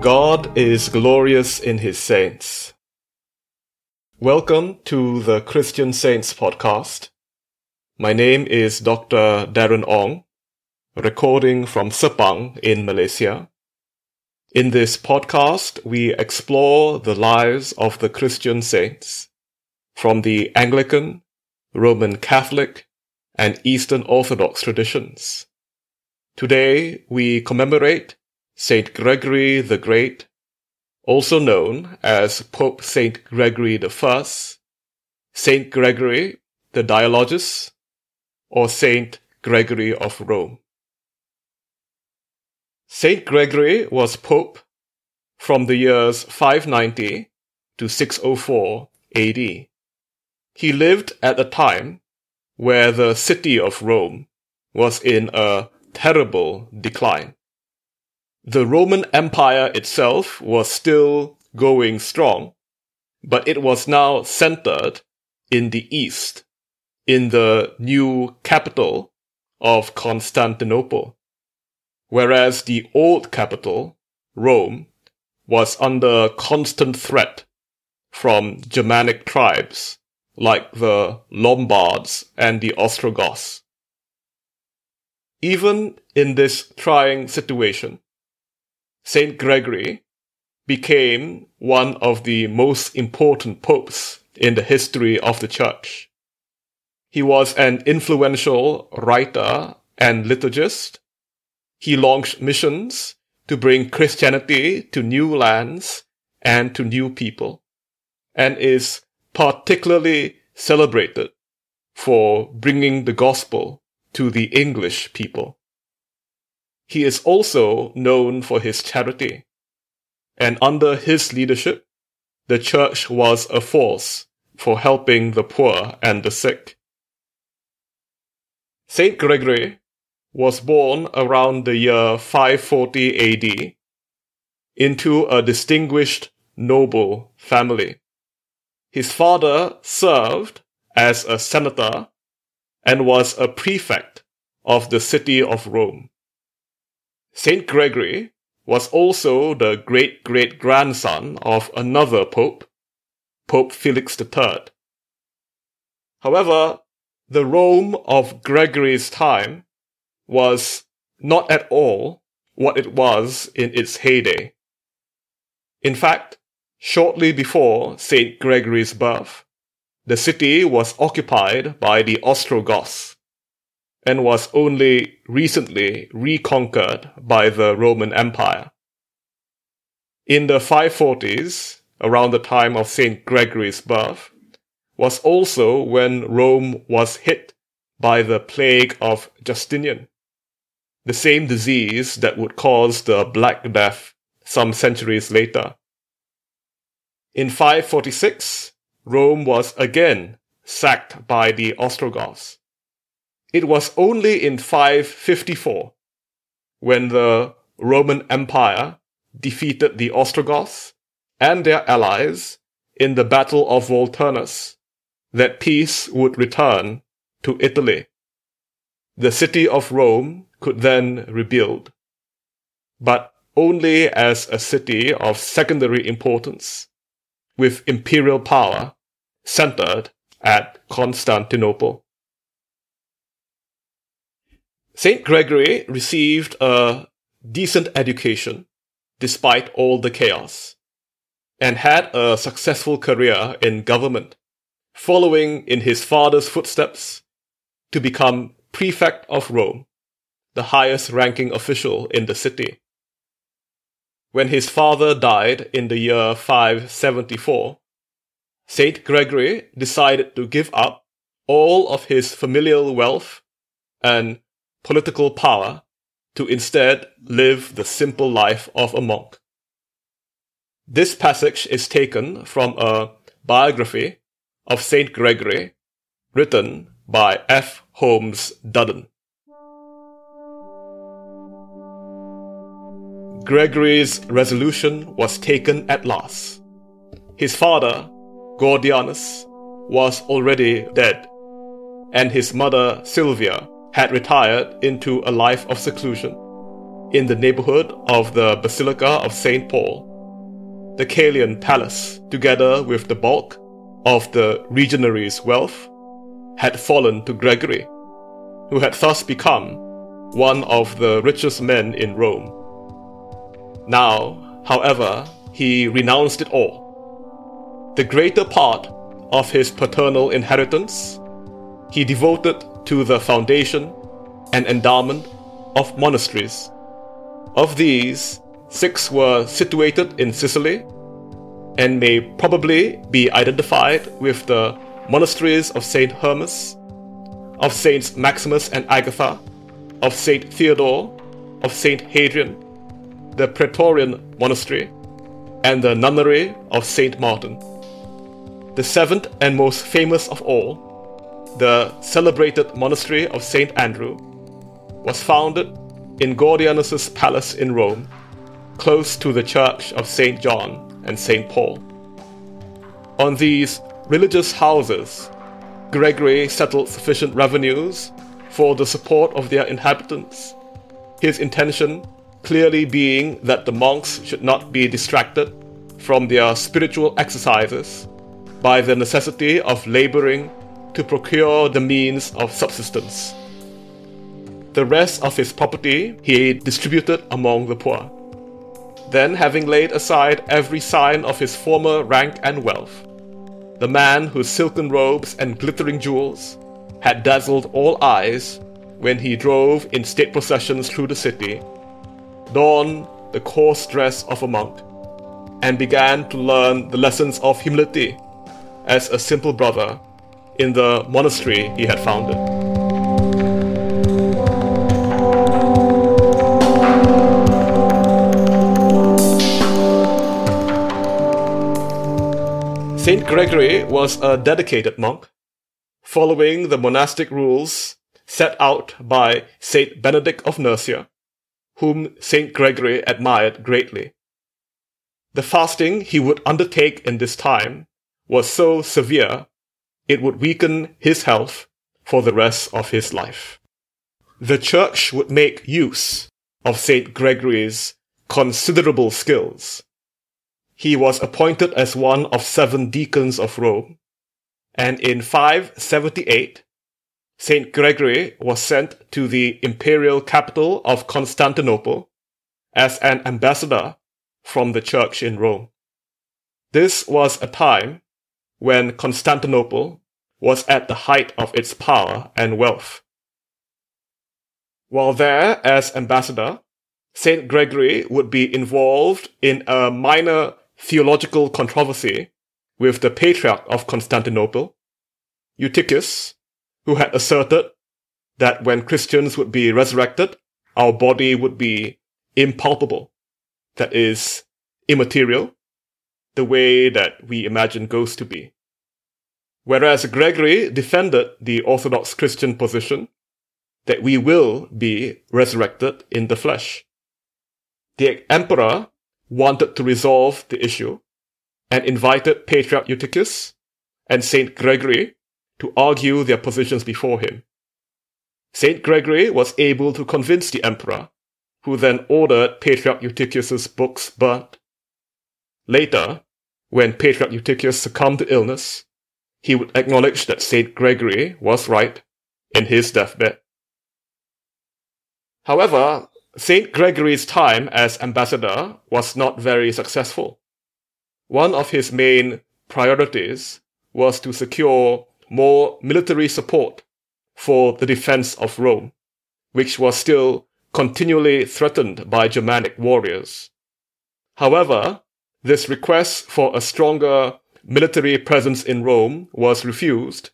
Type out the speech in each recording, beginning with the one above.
God is glorious in his saints. Welcome to the Christian Saints podcast. My name is Dr. Darren Ong, recording from Sepang in Malaysia. In this podcast, we explore the lives of the Christian saints from the Anglican, Roman Catholic, and Eastern Orthodox traditions. Today, we commemorate Saint Gregory the Great, also known as Pope Saint Gregory I, Saint Gregory the Dialogus, or Saint Gregory of Rome. Saint Gregory was Pope from the years 590 to 604 AD. He lived at a time where the city of Rome was in a terrible decline. The Roman Empire itself was still going strong, but it was now centered in the east, in the new capital of Constantinople, whereas the old capital, Rome, was under constant threat from Germanic tribes like the Lombards and the Ostrogoths. Even in this trying situation, Saint Gregory became one of the most important popes in the history of the church. He was an influential writer and liturgist. He launched missions to bring Christianity to new lands and to new people, and is particularly celebrated for bringing the gospel to the English people. He is also known for his charity. And under his leadership, the church was a force for helping the poor and the sick. Saint Gregory was born around the year 540 AD into a distinguished noble family. His father served as a senator and was a prefect of the city of Rome. Saint Gregory was also the great great grandson of another pope, Pope Felix III. However, the Rome of Gregory's time was not at all what it was in its heyday. In fact, shortly before St. Gregory's birth, the city was occupied by the Ostrogoths, and was only recently reconquered by the Roman Empire. In the 540s, around the time of St. Gregory's birth, was also when Rome was hit by the plague of Justinian, the same disease that would cause the Black Death some centuries later. In 546, Rome was again sacked by the Ostrogoths. It was only in 554 when the Roman Empire defeated the Ostrogoths and their allies in the Battle of Volturnus that peace would return to Italy. The city of Rome could then rebuild, but only as a city of secondary importance, with imperial power centered at Constantinople. St. Gregory received a decent education despite all the chaos and had a successful career in government, following in his father's footsteps to become prefect of Rome, the highest ranking official in the city. When his father died in the year 574, St. Gregory decided to give up all of his familial wealth and political power to instead live the simple life of a monk. This passage is taken from a biography of Saint Gregory written by F. Holmes Dudden. Gregory's resolution was taken at last. His father, Gordianus, was already dead, and his mother Sylvia had retired into a life of seclusion in the neighborhood of the Basilica of St. Paul. The Caelian Palace, together with the bulk of the legionaries' wealth, had fallen to Gregory, who had thus become one of the richest men in Rome. Now, however, he renounced it all. The greater part of his paternal inheritance he devoted to the foundation and endowment of monasteries. Of these, six were situated in Sicily and may probably be identified with the monasteries of St. Hermas, of Saints Maximus and Agatha, of St. Theodore, of St. Hadrian, the Praetorian Monastery, and the nunnery of St. Martin. The seventh and most famous of all, the celebrated monastery of St. Andrew, was founded in Gordianus's palace in Rome, close to the church of St. John and St. Paul. On these religious houses, Gregory settled sufficient revenues for the support of their inhabitants, his intention clearly being that the monks should not be distracted from their spiritual exercises by the necessity of laboring to procure the means of subsistence. The rest of his property he distributed among the poor. Then, having laid aside every sign of his former rank and wealth, the man whose silken robes and glittering jewels had dazzled all eyes when he drove in state processions through the city, donned the coarse dress of a monk, and began to learn the lessons of humility as a simple brother in the monastery he had founded. Saint Gregory was a dedicated monk, following the monastic rules set out by Saint Benedict of Nursia, whom Saint Gregory admired greatly. The fasting he would undertake in this time was so severe it would weaken his health for the rest of his life. The church would make use of Saint Gregory's considerable skills he was appointed as one of seven deacons of Rome, and in 578, St. Gregory was sent to the imperial capital of Constantinople as an ambassador from the church in Rome. This was a time when Constantinople was at the height of its power and wealth. While there as ambassador, St. Gregory would be involved in a minor theological controversy with the Patriarch of Constantinople, Eutychius, who had asserted that when Christians would be resurrected, our body would be impalpable, that is, immaterial, the way that we imagine ghosts to be. Whereas Gregory defended the Orthodox Christian position that we will be resurrected in the flesh. The emperor wanted to resolve the issue and invited Patriarch Eutychius and Saint Gregory to argue their positions before him. Saint Gregory was able to convince the emperor, who then ordered Patriarch Eutychius's books burnt. Later, when Patriarch Eutychius succumbed to illness, he would acknowledge that Saint Gregory was right in his deathbed. However, St. Gregory's time as ambassador was not very successful. One of his main priorities was to secure more military support for the defense of Rome, which was still continually threatened by Germanic warriors. However, this request for a stronger military presence in Rome was refused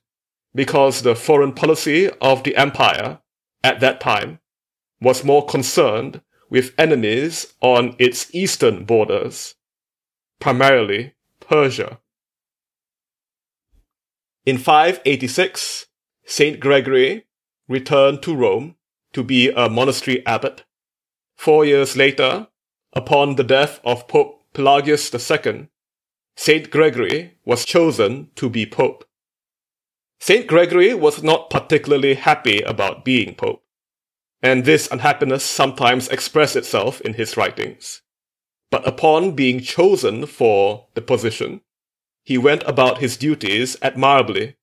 because the foreign policy of the empire at that time was more concerned with enemies on its eastern borders, primarily Persia. In 586, Saint Gregory returned to Rome to be a monastery abbot. Four years later, upon the death of Pope Pelagius II, Saint Gregory was chosen to be pope. St. Gregory was not particularly happy about being Pope, and this unhappiness sometimes expressed itself in his writings. But upon being chosen for the position, he went about his duties admirably.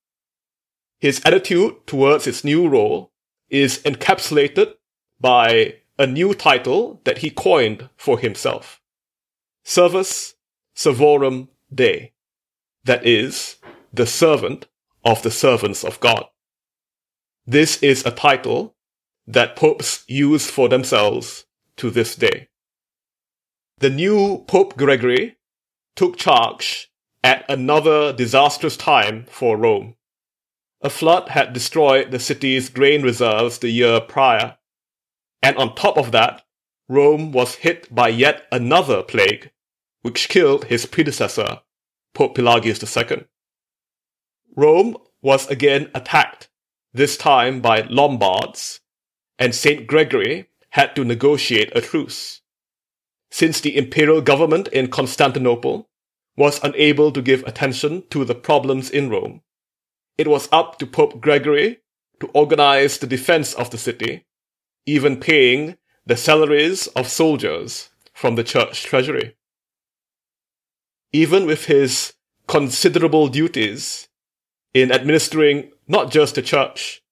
His attitude towards his new role is encapsulated by a new title that he coined for himself Servus Servorum Dei, that is, the servant of the servants of God. This is a title that popes use for themselves to this day. The new Pope Gregory took charge at another disastrous time for Rome. A flood had destroyed the city's grain reserves the year prior, and on top of that, Rome was hit by yet another plague, which killed his predecessor, Pope Pelagius II. Rome was again attacked, this time by Lombards, and St. Gregory had to negotiate a truce. Since the imperial government in Constantinople was unable to give attention to the problems in Rome, it was up to Pope Gregory to organize the defense of the city, even paying the salaries of soldiers from the church treasury. Even with his considerable duties, in administering not just the church,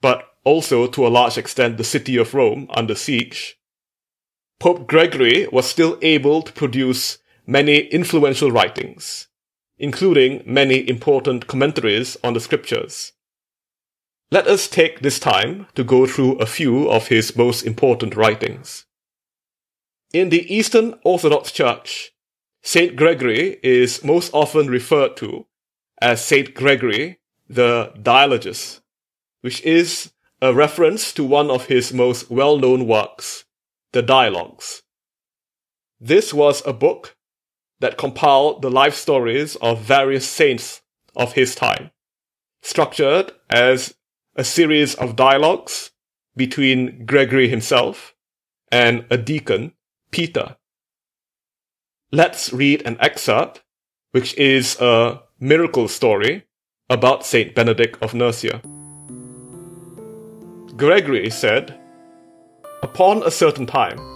but also to a large extent the city of Rome under siege, Pope Gregory was still able to produce many influential writings, including many important commentaries on the scriptures. Let us take this time to go through a few of his most important writings. In the Eastern Orthodox Church, Saint Gregory is most often referred to as Saint Gregory the Dialogus, which is a reference to one of his most well known works, the Dialogues. This was a book that compiled the life stories of various saints of his time, structured as a series of dialogues between Gregory himself and a deacon, Peter. Let's read an excerpt, which is a miracle story about Saint Benedict of Nursia. Gregory said, Upon a certain time,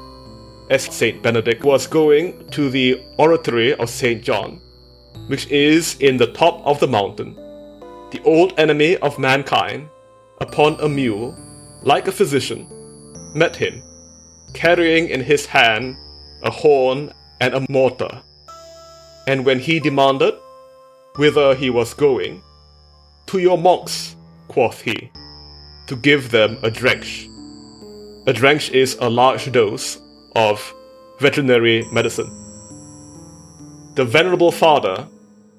as Saint Benedict was going to the oratory of Saint John, which is in the top of the mountain, the old enemy of mankind, upon a mule, like a physician, met him, carrying in his hand a horn and a mortar. And when he demanded whither he was going. To your monks, quoth he, to give them a drench. A drench is a large dose of veterinary medicine. The venerable father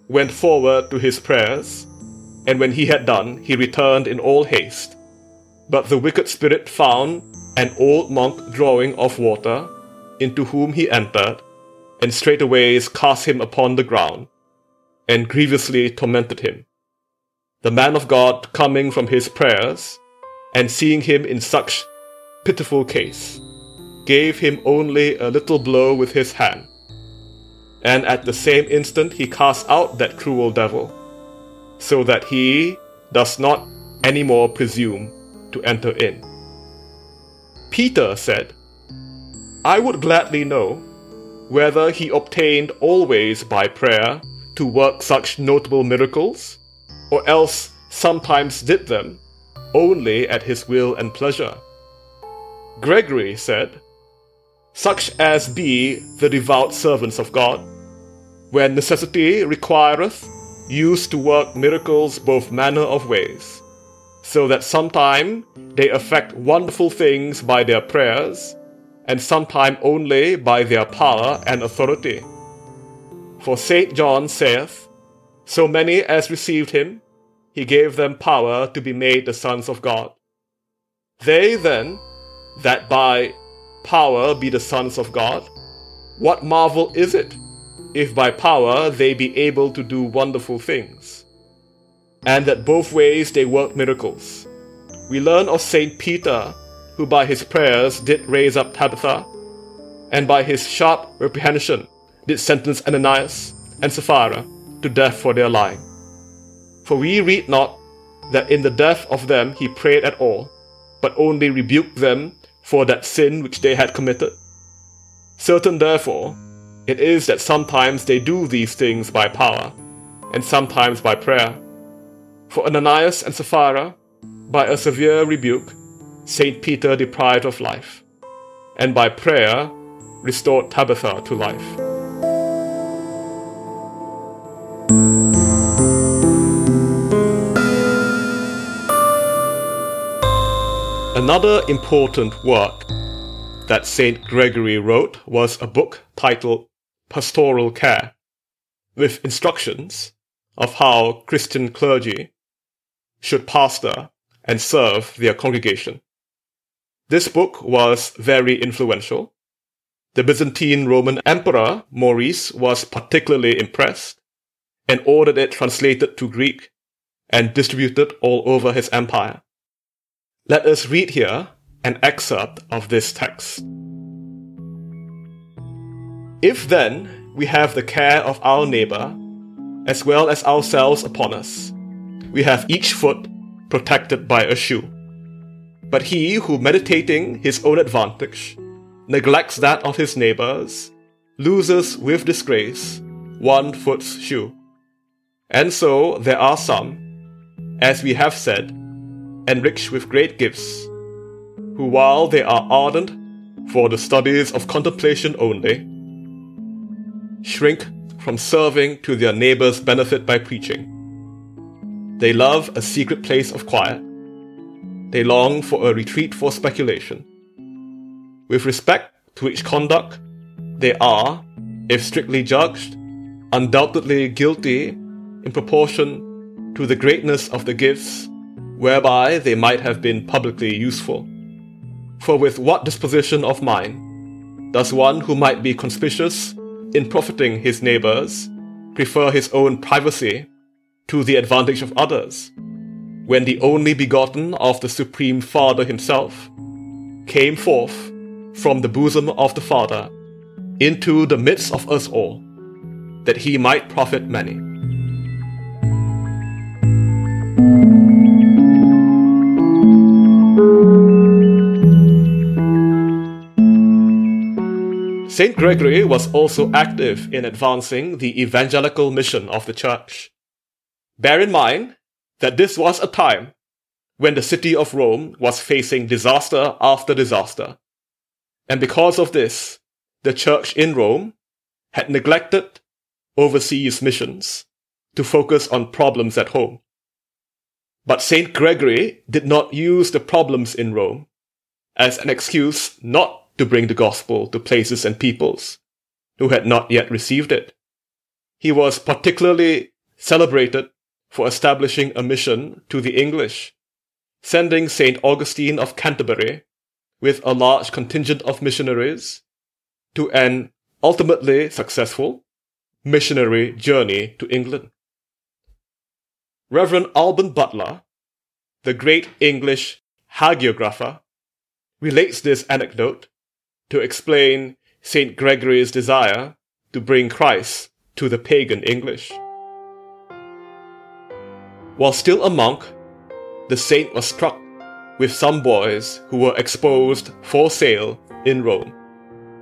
went forward to his prayers, and when he had done, he returned in all haste. But the wicked spirit found an old monk drawing of water, into whom he entered, and straightway cast him upon the ground and grievously tormented him. The man of God, coming from his prayers, and seeing him in such pitiful case, gave him only a little blow with his hand. And at the same instant he cast out that cruel devil, so that he does not any more presume to enter in. Peter said, I would gladly know whether he obtained always by prayer to work such notable miracles, or else sometimes did them only at his will and pleasure. Gregory said, Such as be the devout servants of God, when necessity requireth, use to work miracles both manner of ways, so that sometime they effect wonderful things by their prayers, and sometime only by their power and authority for St. John saith, So many as received him, he gave them power to be made the sons of God. They then, that by power be the sons of God, what marvel is it, if by power they be able to do wonderful things? And that both ways they work miracles. We learn of St. Peter, who by his prayers did raise up Tabitha, and by his sharp reprehension did sentence Ananias and Sapphira to death for their lying. For we read not that in the death of them he prayed at all, but only rebuked them for that sin which they had committed? Certain, therefore, it is that sometimes they do these things by power, and sometimes by prayer. For Ananias and Sapphira, by a severe rebuke, St. Peter deprived of life, and by prayer restored Tabitha to life. Another important work that St. Gregory wrote was a book titled Pastoral Care, with instructions of how Christian clergy should pastor and serve their congregation. This book was very influential. The Byzantine Roman Emperor Maurice was particularly impressed and ordered it translated to Greek and distributed all over his empire. Let us read here an excerpt of this text. If then we have the care of our neighbor, as well as ourselves upon us, we have each foot protected by a shoe. But he who, meditating his own advantage, neglects that of his neighbors, loses with disgrace one foot's shoe. And so there are some, as we have said, enriched with great gifts, who, while they are ardent for the studies of contemplation only, shrink from serving to their neighbor's benefit by preaching. They love a secret place of quiet. They long for a retreat for speculation. With respect to which conduct, they are, if strictly judged, undoubtedly guilty in proportion to the greatness of the gifts whereby they might have been publicly useful. For with what disposition of mind does one who might be conspicuous in profiting his neighbors prefer his own privacy to the advantage of others, when the only begotten of the Supreme Father himself came forth from the bosom of the Father into the midst of us all, that he might profit many. St. Gregory was also active in advancing the evangelical mission of the church. Bear in mind that this was a time when the city of Rome was facing disaster after disaster. And because of this, the church in Rome had neglected overseas missions to focus on problems at home. But St. Gregory did not use the problems in Rome as an excuse not to bring the gospel to places and peoples who had not yet received it. He was particularly celebrated for establishing a mission to the English, sending St. Augustine of Canterbury with a large contingent of missionaries to an ultimately successful missionary journey to England. Reverend Alban Butler, the great English hagiographer, relates this anecdote to explain St. Gregory's desire to bring Christ to the pagan English. While still a monk, the saint was struck with some boys who were exposed for sale in Rome,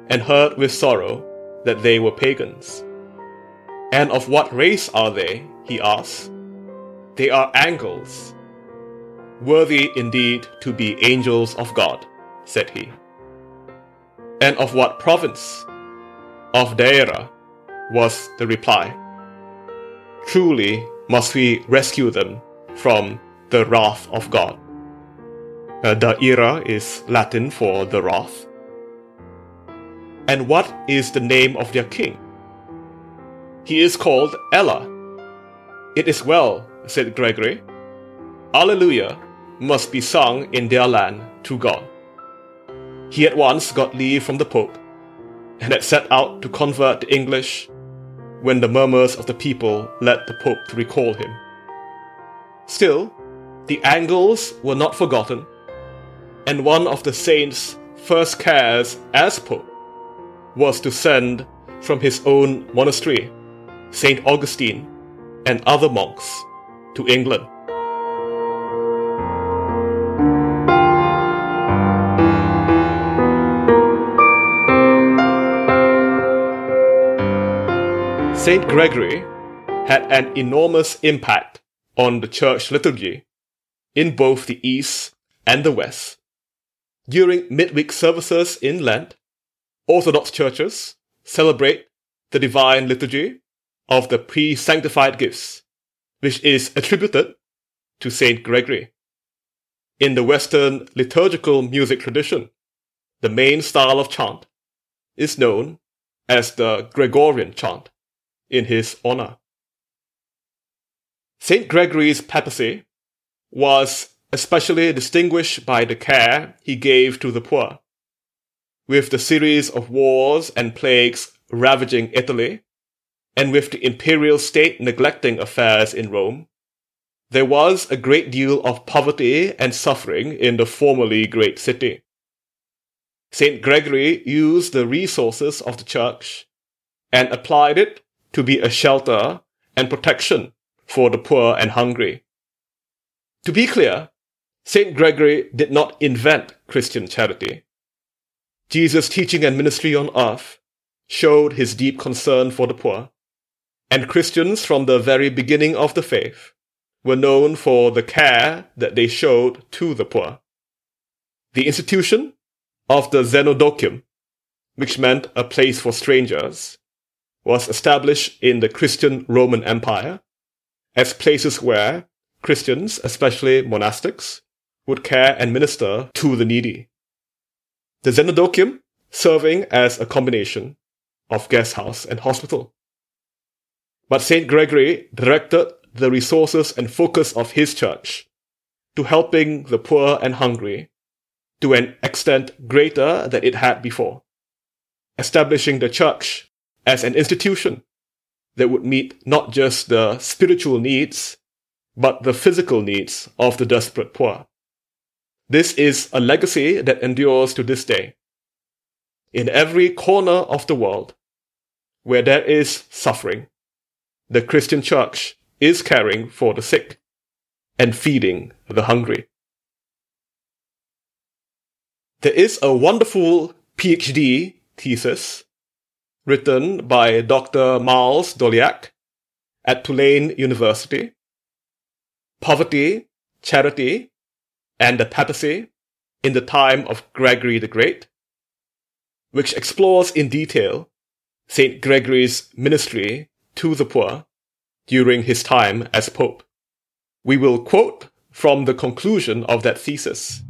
and heard with sorrow that they were pagans. And of what race are they? he asked. They are angels. Worthy indeed to be angels of God, said he. And of what province? Of Deira, was the reply. Truly must we rescue them from the wrath of God. Uh, is Latin for the wrath. And what is the name of their king? He is called Ella. It is well, said Gregory. Alleluia must be sung in their land to God. He at once got leave from the Pope and had set out to convert the English when the murmurs of the people led the Pope to recall him. Still, the Angles were not forgotten, and one of the saint's first cares as Pope was to send from his own monastery St. Augustine and other monks to England. Saint Gregory had an enormous impact on the church liturgy in both the East and the West. During midweek services in Lent, Orthodox churches celebrate the divine liturgy of the pre sanctified gifts, which is attributed to Saint Gregory. In the Western liturgical music tradition, the main style of chant is known as the Gregorian chant in his honor. St. Gregory's papacy was especially distinguished by the care he gave to the poor. With the series of wars and plagues ravaging Italy, and with the imperial state neglecting affairs in Rome, there was a great deal of poverty and suffering in the formerly great city. St. Gregory used the resources of the church and applied it to be a shelter and protection for the poor and hungry. To be clear, St. Gregory did not invent Christian charity. Jesus' teaching and ministry on earth showed his deep concern for the poor, and Christians from the very beginning of the faith were known for the care that they showed to the poor. The institution of the Xenodochium, which meant a place for strangers, was established in the Christian Roman Empire as places where Christians, especially monastics, would care and minister to the needy. The Xenodochium serving as a combination of guest house and hospital. But St. Gregory directed the resources and focus of his church to helping the poor and hungry to an extent greater than it had before, establishing the church as an institution that would meet not just the spiritual needs, but the physical needs of the desperate poor. This is a legacy that endures to this day. In every corner of the world where there is suffering, the Christian church is caring for the sick and feeding the hungry. There is a wonderful PhD thesis written by Dr. Miles Doleac at Tulane University. Poverty, Charity, and the Papacy in the time of Gregory the Great, which explores in detail St. Gregory's ministry to the poor during his time as Pope. We will quote from the conclusion of that thesis.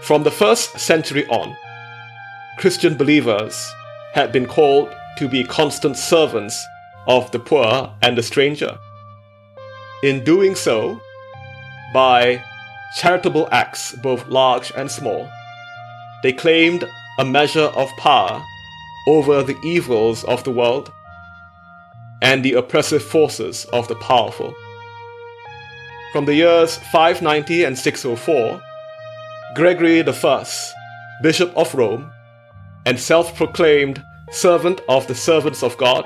From the first century on, Christian believers had been called to be constant servants of the poor and the stranger. In doing so, by charitable acts both large and small, they claimed a measure of power over the evils of the world and the oppressive forces of the powerful. From the years 590 and 604, Gregory I, Bishop of Rome, and self proclaimed servant of the servants of God,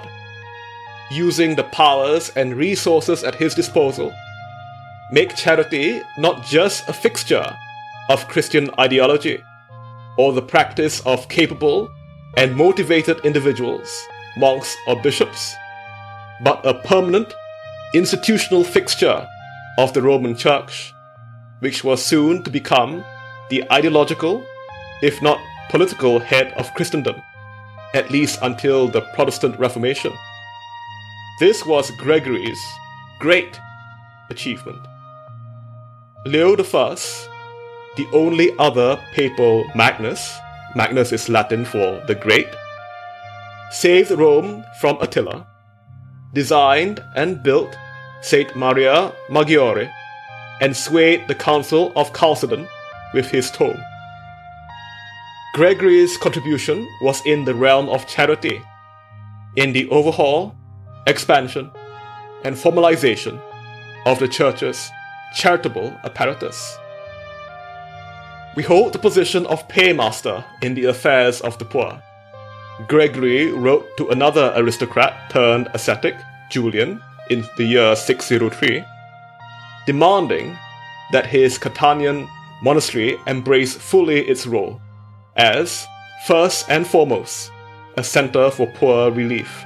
using the powers and resources at his disposal, make charity not just a fixture of Christian ideology or the practice of capable and motivated individuals, monks, or bishops, but a permanent institutional fixture of the Roman Church, which was soon to become the ideological, if not political, head of Christendom, at least until the Protestant Reformation. This was Gregory's great achievement. Leo I, the only other papal Magnus, Magnus is Latin for the Great, saved Rome from Attila designed and built St. Maria Maggiore, and swayed the Council of Chalcedon with his tome. Gregory's contribution was in the realm of charity, in the overhaul, expansion, and formalization of the church's charitable apparatus. We hold the position of paymaster in the affairs of the poor. Gregory wrote to another aristocrat turned ascetic, Julian, in the year 603, demanding that his Catanian monastery embrace fully its role as, first and foremost, a center for poor relief.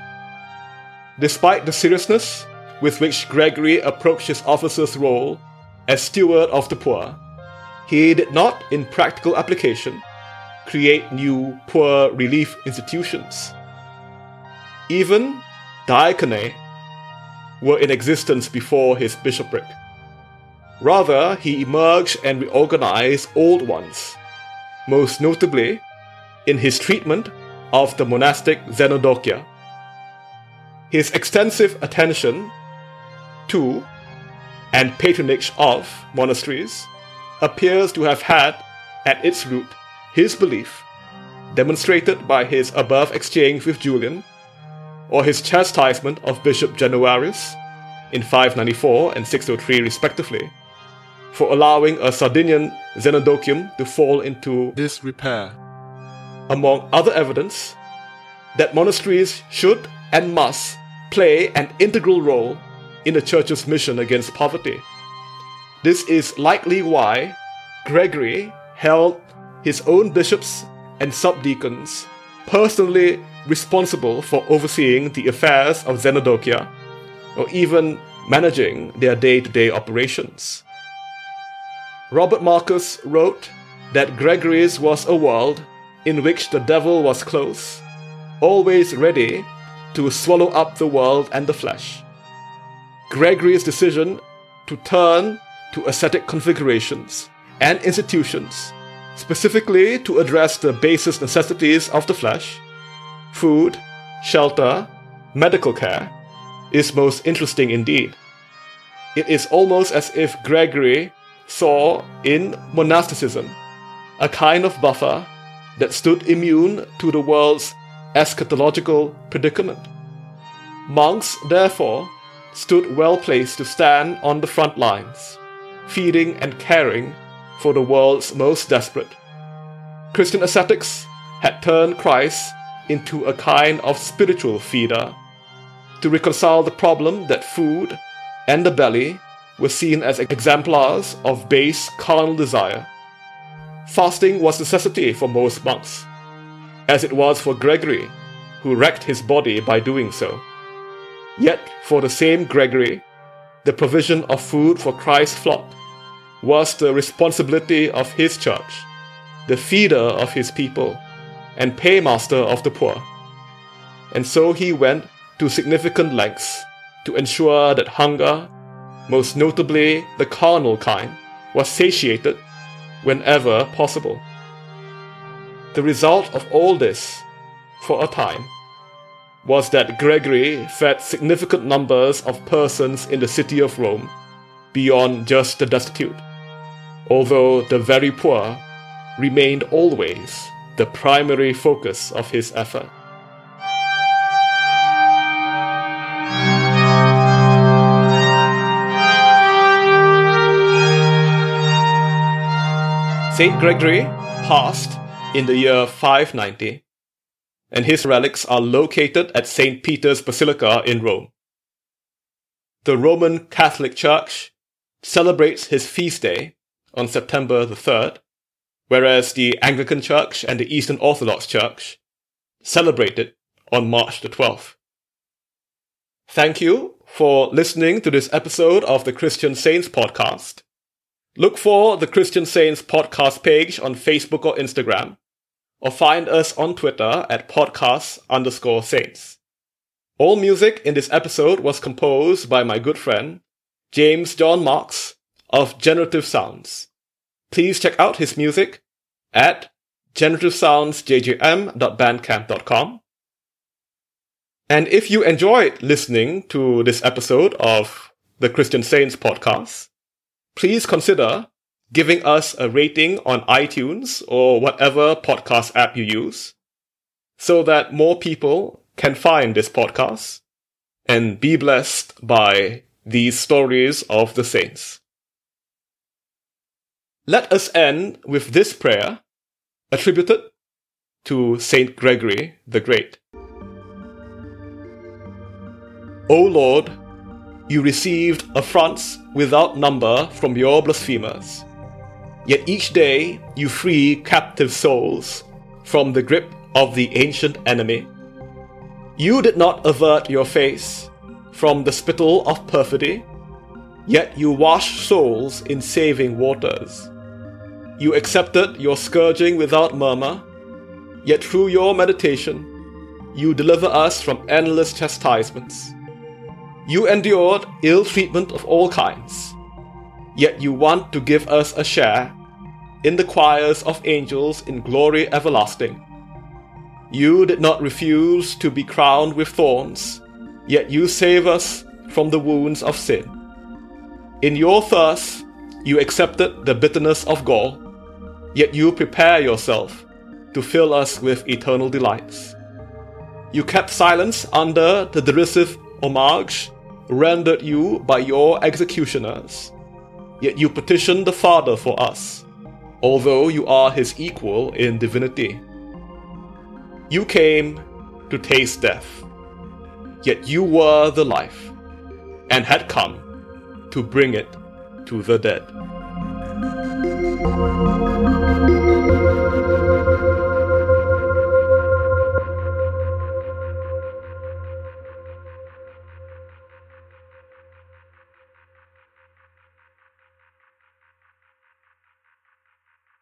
Despite the seriousness with which Gregory approached his officer's role as steward of the poor, he did not, in practical application, create new poor relief institutions. Even diaconiae were in existence before his bishopric. Rather, he emerged and reorganized old ones, most notably in his treatment of the monastic Xenodochia. His extensive attention to and patronage of monasteries appears to have had at its root his belief, demonstrated by his above exchange with Julian, or his chastisement of Bishop Januarius in 594 and 603 respectively, for allowing a Sardinian Xenodochium to fall into disrepair. Among other evidence, that monasteries should and must play an integral role in the Church's mission against poverty. This is likely why Gregory held his own bishops and subdeacons personally responsible for overseeing the affairs of Xenodochia, or even managing their day to day operations. Robert Markus wrote that Gregory's was a world in which the devil was close, always ready to swallow up the world and the flesh. Gregory's decision to turn to ascetic configurations and institutions, specifically to address the basest necessities of the flesh food, shelter, medical care is most interesting indeed. It is almost as if Gregory saw in monasticism a kind of buffer that stood immune to the world's eschatological predicament. Monks, therefore, stood well placed to stand on the front lines, feeding and caring for the world's most desperate. Christian ascetics had turned Christ into a kind of spiritual feeder to reconcile the problem that food and the belly were seen as exemplars of base carnal desire. Fasting was necessity for most monks, as it was for Gregory, who wrecked his body by doing so. Yet, for the same Gregory, the provision of food for Christ's flock was the responsibility of his church, the feeder of his people, and paymaster of the poor. And so he went to significant lengths to ensure that hunger, most notably the carnal kind, was satiated whenever possible. The result of all this, for a time, was that Gregory fed significant numbers of persons in the city of Rome beyond just the destitute, although the very poor remained always the primary focus of his effort. Saint Gregory passed in the year 590, and his relics are located at St. Peter's Basilica in Rome. The Roman Catholic Church celebrates his feast day on September the 3rd, whereas the Anglican Church and the Eastern Orthodox Church celebrate it on March the 12th. Thank you for listening to this episode of the Christian Saints podcast. Look for the Christian Saints podcast page on Facebook or Instagram, or find us on Twitter at podcast underscore saints. All music in this episode was composed by my good friend, James John Marks of Generative Sounds. Please check out his music at generativesoundsjjm.bandcamp.com. And if you enjoyed listening to this episode of the Christian Saints podcast, please consider giving us a rating on iTunes or whatever podcast app you use so that more people can find this podcast and be blessed by these stories of the saints. Let us end with this prayer attributed to Saint Gregory the Great. O Lord, you received affronts without number from your blasphemers. Yet each day you free captive souls from the grip of the ancient enemy You did not avert your face from the spittle of perfidy, yet you washed souls in saving waters. You accepted your scourging without murmur, yet through your meditation, you deliver us from endless chastisements. You endured ill treatment of all kinds, yet you want to give us a share in the choirs of angels in glory everlasting. You did not refuse to be crowned with thorns, yet you save us from the wounds of sin. In your thirst, you accepted the bitterness of gall, yet you prepare yourself to fill us with eternal delights. You kept silence under the derisive homage rendered you by your executioners, yet you petitioned the Father for us, although you are his equal in divinity. You came to taste death, yet you were the life, and had come to bring it to the dead.